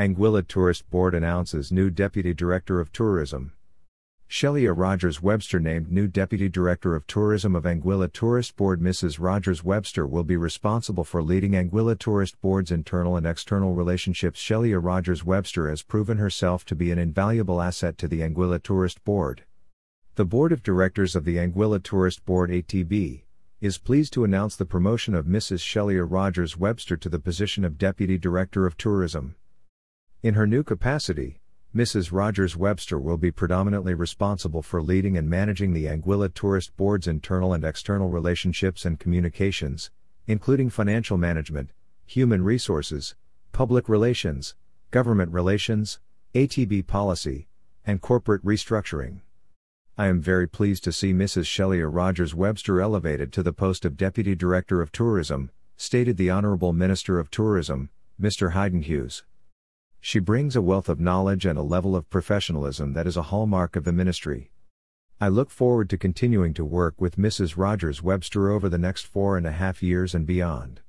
Anguilla Tourist Board announces new Deputy Director of Tourism. Shelia Rogers Webster named new Deputy Director of Tourism of Anguilla Tourist Board. Mrs. Rogers Webster will be responsible for leading Anguilla Tourist Board's internal and external relationships. Shelia Rogers Webster has proven herself to be an invaluable asset to the Anguilla Tourist Board. The Board of Directors of the Anguilla Tourist Board ATB is pleased to announce the promotion of Mrs. Shelia Rogers Webster to the position of Deputy Director of Tourism. In her new capacity, Mrs. Rogers Webster will be predominantly responsible for leading and managing the Anguilla Tourist Board's internal and external relationships and communications, including financial management, human resources, public relations, government relations, ATB policy, and corporate restructuring. I am very pleased to see Mrs. Shelia Rogers Webster elevated to the post of Deputy Director of Tourism, stated the Honorable Minister of Tourism, Mr. Haydn Hughes. She brings a wealth of knowledge and a level of professionalism that is a hallmark of the ministry. I look forward to continuing to work with Mrs. Rogers Webster over the next four and a half years and beyond.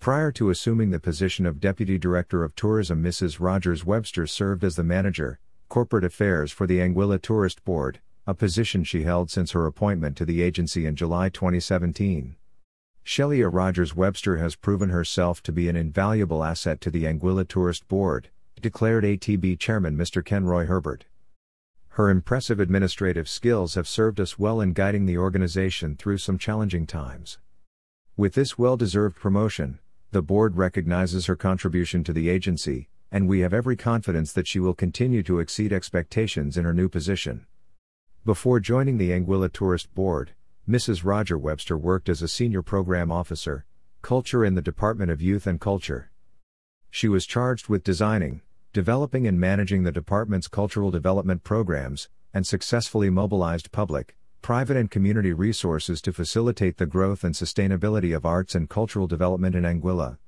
Prior to assuming the position of Deputy Director of Tourism, Mrs. Rogers Webster served as the Manager, Corporate Affairs for the Anguilla Tourist Board, a position she held since her appointment to the agency in July 2017. Shelia Rogers Webster has proven herself to be an invaluable asset to the Anguilla Tourist Board, declared ATB Chairman Mr. Kenroy Herbert. Her impressive administrative skills have served us well in guiding the organization through some challenging times. With this well deserved promotion, the board recognizes her contribution to the agency, and we have every confidence that she will continue to exceed expectations in her new position. Before joining the Anguilla Tourist Board, Mrs. Roger Webster worked as a senior program officer, culture in the Department of Youth and Culture. She was charged with designing, developing and managing the department's cultural development programs, and successfully mobilized public, private, and community resources to facilitate the growth and sustainability of arts and cultural development in Anguilla.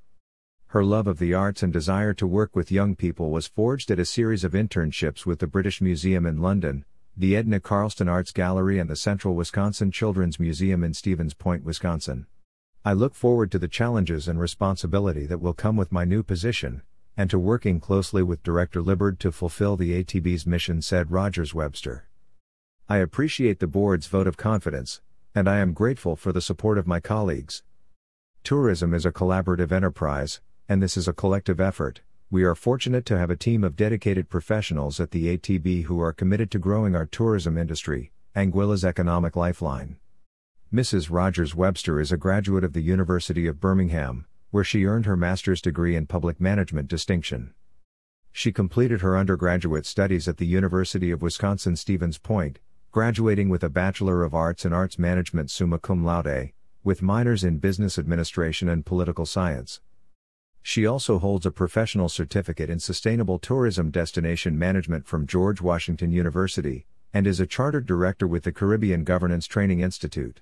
Her love of the arts and desire to work with young people was forged at a series of internships with the British Museum in London, the Edna Carlsten Arts Gallery, and the Central Wisconsin Children's Museum in Stevens Point, Wisconsin. I look forward to the challenges and responsibility that will come with my new position, and to working closely with Director Liburd to fulfill the ATB's mission, said Rogers Webster. I appreciate the board's vote of confidence, and I am grateful for the support of my colleagues. Tourism is a collaborative enterprise, and this is a collective effort. We are fortunate to have a team of dedicated professionals at the ATB who are committed to growing our tourism industry, Anguilla's economic lifeline. Mrs. Rogers Webster is a graduate of the University of Birmingham, where she earned her master's degree in public management distinction. She completed her undergraduate studies at the University of Wisconsin Stevens Point, graduating with a Bachelor of Arts in Arts Management summa cum laude, with minors in business administration and political science. She also holds a professional certificate in sustainable tourism destination management from George Washington University, and is a chartered director with the Caribbean Governance Training Institute.